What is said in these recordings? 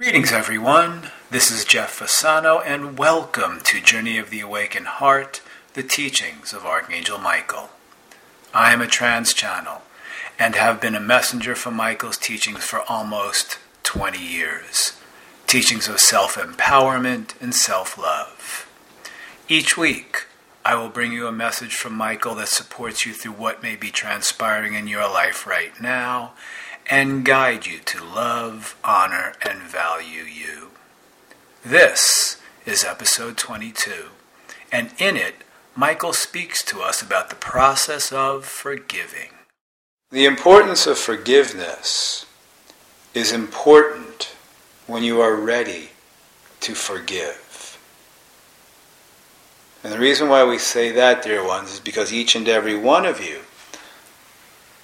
Greetings, everyone. This is Jeff Fasano, and welcome to Journey of the Awakened Heart, the teachings of Archangel Michael. I am a trance channel and have been a messenger for Michael's teachings for almost 20 years. Teachings of self empowerment and self love. Each week, I will bring you a message from Michael that supports you through what may be transpiring in your life right now and guide you to love, honor, and value you. This is episode 22, and in it, Michael speaks to us about the process of forgiving. The importance of forgiveness is important when you are ready to forgive. And the reason why we say that, dear ones, is because each and every one of you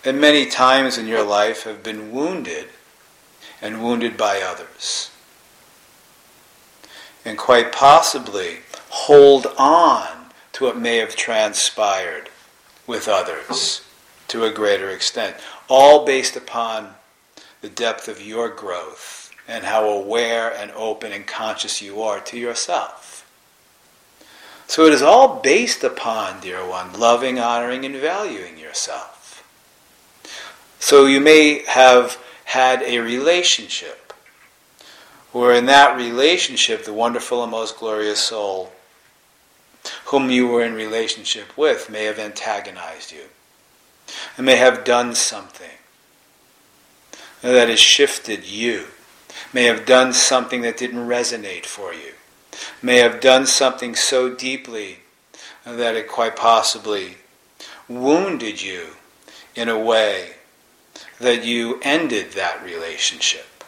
and many times in your life have been wounded and wounded by others. And quite possibly hold on to what may have transpired with others to a greater extent, all based upon the depth of your growth and how aware and open and conscious you are to yourself. So it is all based upon, dear one, loving, honoring, and valuing yourself. So you may have had a relationship where in that relationship the wonderful and most glorious soul whom you were in relationship with may have antagonized you and may have done something that has shifted you, may have done something that didn't resonate for you, may have done something so deeply that it quite possibly wounded you in a way that you ended that relationship.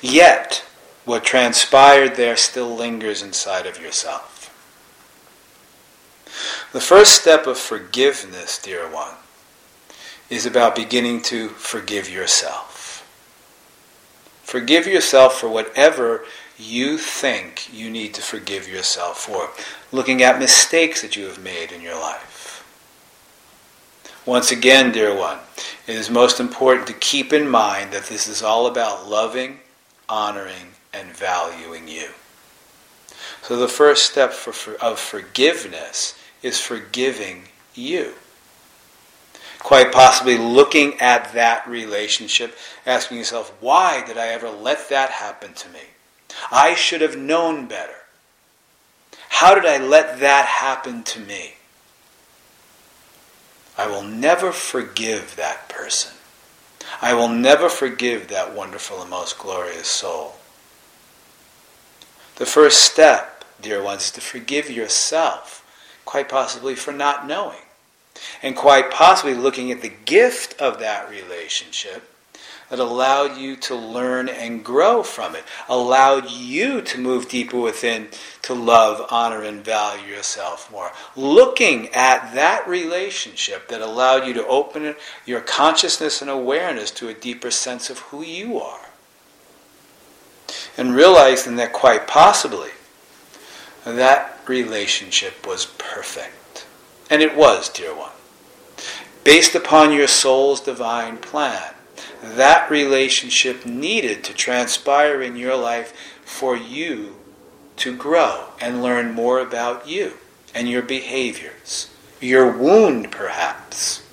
Yet, what transpired there still lingers inside of yourself. The first step of forgiveness, dear one, is about beginning to forgive yourself. Forgive yourself for whatever you think you need to forgive yourself for, looking at mistakes that you have made in your life once again, dear one, it is most important to keep in mind that this is all about loving, honoring, and valuing you. So the first step for, for, of forgiveness is forgiving you. Quite possibly looking at that relationship, asking yourself, why did I ever let that happen to me? I should have known better. How did I let that happen to me? I will never forgive that person. I will never forgive that wonderful and most glorious soul. The first step, dear ones, is to forgive yourself, quite possibly for not knowing, and quite possibly looking at the gift of that relationship that allowed you to learn and grow from it, allowed you to move deeper within to love, honor, and value yourself more. Looking at that relationship that allowed you to open your consciousness and awareness to a deeper sense of who you are. And realizing that quite possibly that relationship was perfect. And it was, dear one. Based upon your soul's divine plan that relationship needed to transpire in your life for you to grow and learn more about you and your behaviors, your wound perhaps,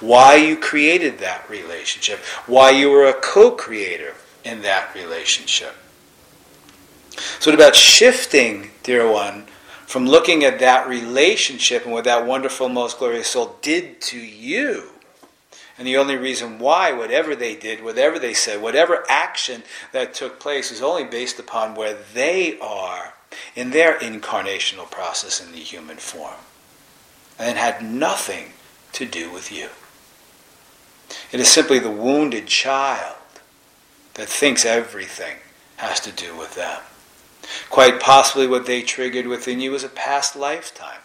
why you created that relationship, why you were a co creator in that relationship. So it's about shifting, dear one, from looking at that relationship and what that wonderful, most glorious soul did to you and the only reason why, whatever they did, whatever they said, whatever action that took place is only based upon where they are in their incarnational process in the human form. And it had nothing to do with you. It is simply the wounded child that thinks everything has to do with them. Quite possibly what they triggered within you is a past lifetime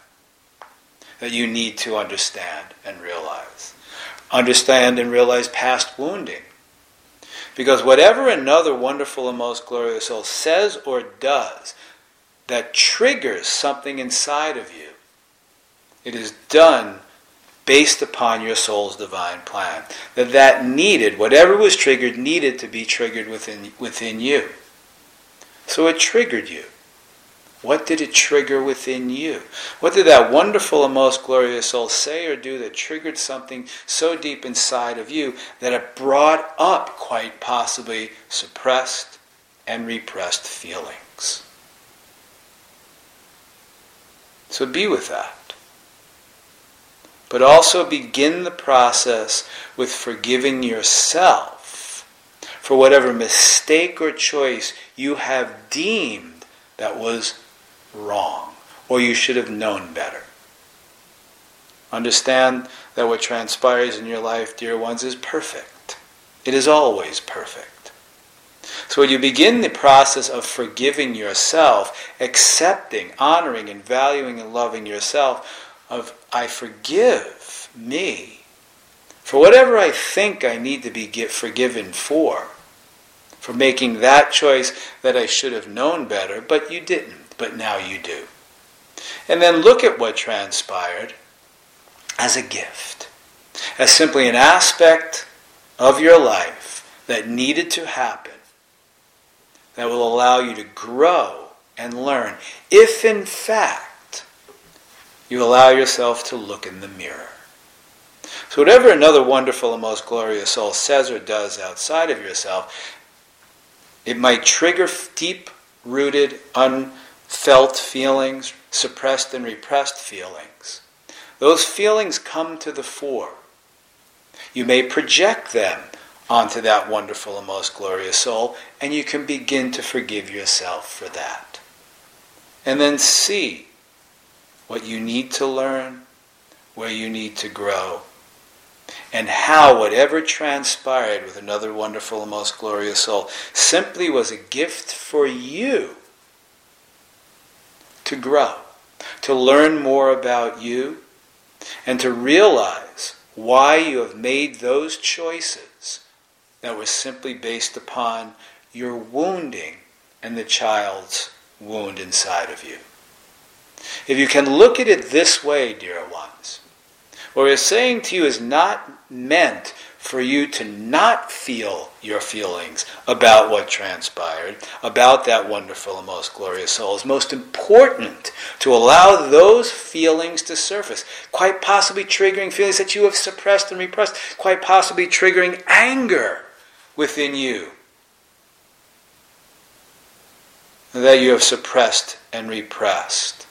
that you need to understand and realize understand and realize past wounding. Because whatever another wonderful and most glorious soul says or does that triggers something inside of you, it is done based upon your soul's divine plan. That that needed, whatever was triggered, needed to be triggered within, within you. So it triggered you. What did it trigger within you? What did that wonderful and most glorious soul say or do that triggered something so deep inside of you that it brought up, quite possibly, suppressed and repressed feelings? So be with that. But also begin the process with forgiving yourself for whatever mistake or choice you have deemed that was wrong, or you should have known better. Understand that what transpires in your life, dear ones, is perfect. It is always perfect. So when you begin the process of forgiving yourself, accepting, honoring, and valuing and loving yourself, of I forgive me for whatever I think I need to be forgiven for, for making that choice that I should have known better, but you didn't but now you do. And then look at what transpired as a gift, as simply an aspect of your life that needed to happen that will allow you to grow and learn if in fact you allow yourself to look in the mirror. So, whatever another wonderful and most glorious soul says or does outside of yourself, it might trigger deep rooted, un felt feelings, suppressed and repressed feelings. Those feelings come to the fore. You may project them onto that wonderful and most glorious soul, and you can begin to forgive yourself for that. And then see what you need to learn, where you need to grow, and how whatever transpired with another wonderful and most glorious soul simply was a gift for you to grow, to learn more about you, and to realize why you have made those choices that were simply based upon your wounding and the child's wound inside of you. If you can look at it this way, dear ones, what we're saying to you is not meant for you to not feel your feelings about what transpired, about that wonderful and most glorious soul. It's most important to allow those feelings to surface, quite possibly triggering feelings that you have suppressed and repressed, quite possibly triggering anger within you that you have suppressed and repressed.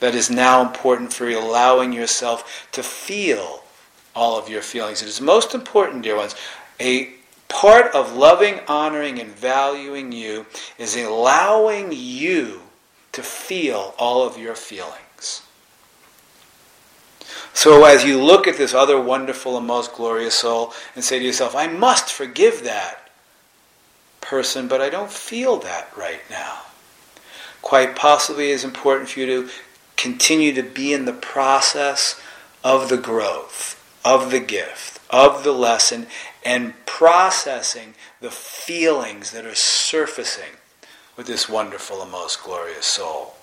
That is now important for you allowing yourself to feel all of your feelings. It is most important, dear ones. A part of loving, honoring, and valuing you is allowing you to feel all of your feelings. So, as you look at this other wonderful and most glorious soul and say to yourself, I must forgive that person, but I don't feel that right now. Quite possibly, it is important for you to continue to be in the process of the growth of the gift, of the lesson, and processing the feelings that are surfacing with this wonderful and most glorious soul.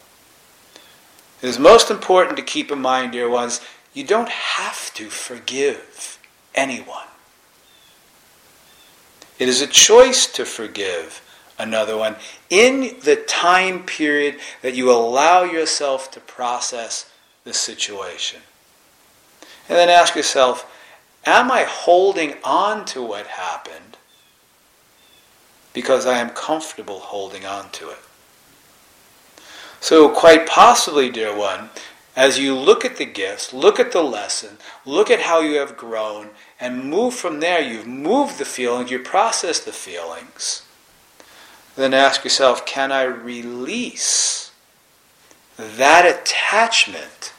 It is most important to keep in mind, dear ones, you don't have to forgive anyone. It is a choice to forgive another one in the time period that you allow yourself to process the situation. And then ask yourself, am I holding on to what happened because I am comfortable holding on to it? So, quite possibly, dear one, as you look at the gifts, look at the lesson, look at how you have grown, and move from there, you've moved the feelings, you process the feelings. Then ask yourself, can I release that attachment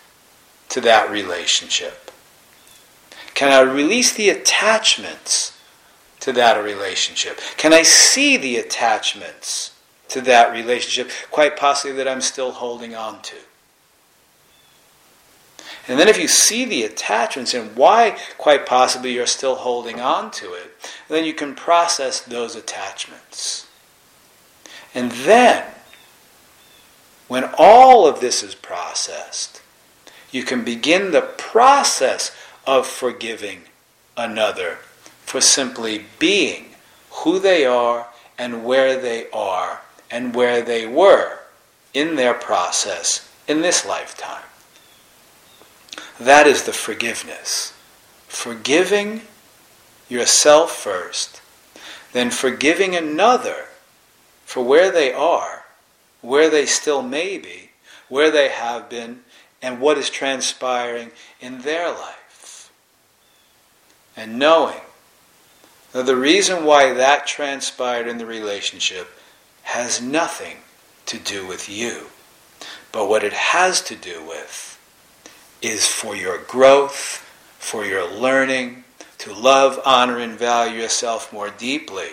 to that relationship? Can I release the attachments to that relationship? Can I see the attachments to that relationship, quite possibly that I'm still holding on to? And then if you see the attachments and why, quite possibly, you're still holding on to it, then you can process those attachments. And then, when all of this is processed, you can begin the process of forgiving another for simply being who they are and where they are and where they were in their process in this lifetime. That is the forgiveness. Forgiving yourself first, then forgiving another for where they are, where they still may be, where they have been, and what is transpiring in their life. And knowing that the reason why that transpired in the relationship has nothing to do with you, but what it has to do with is for your growth, for your learning, to love, honor, and value yourself more deeply,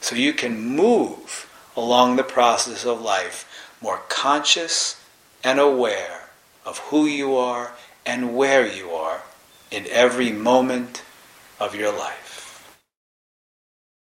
so you can move along the process of life more conscious and aware of who you are and where you are in every moment of your life.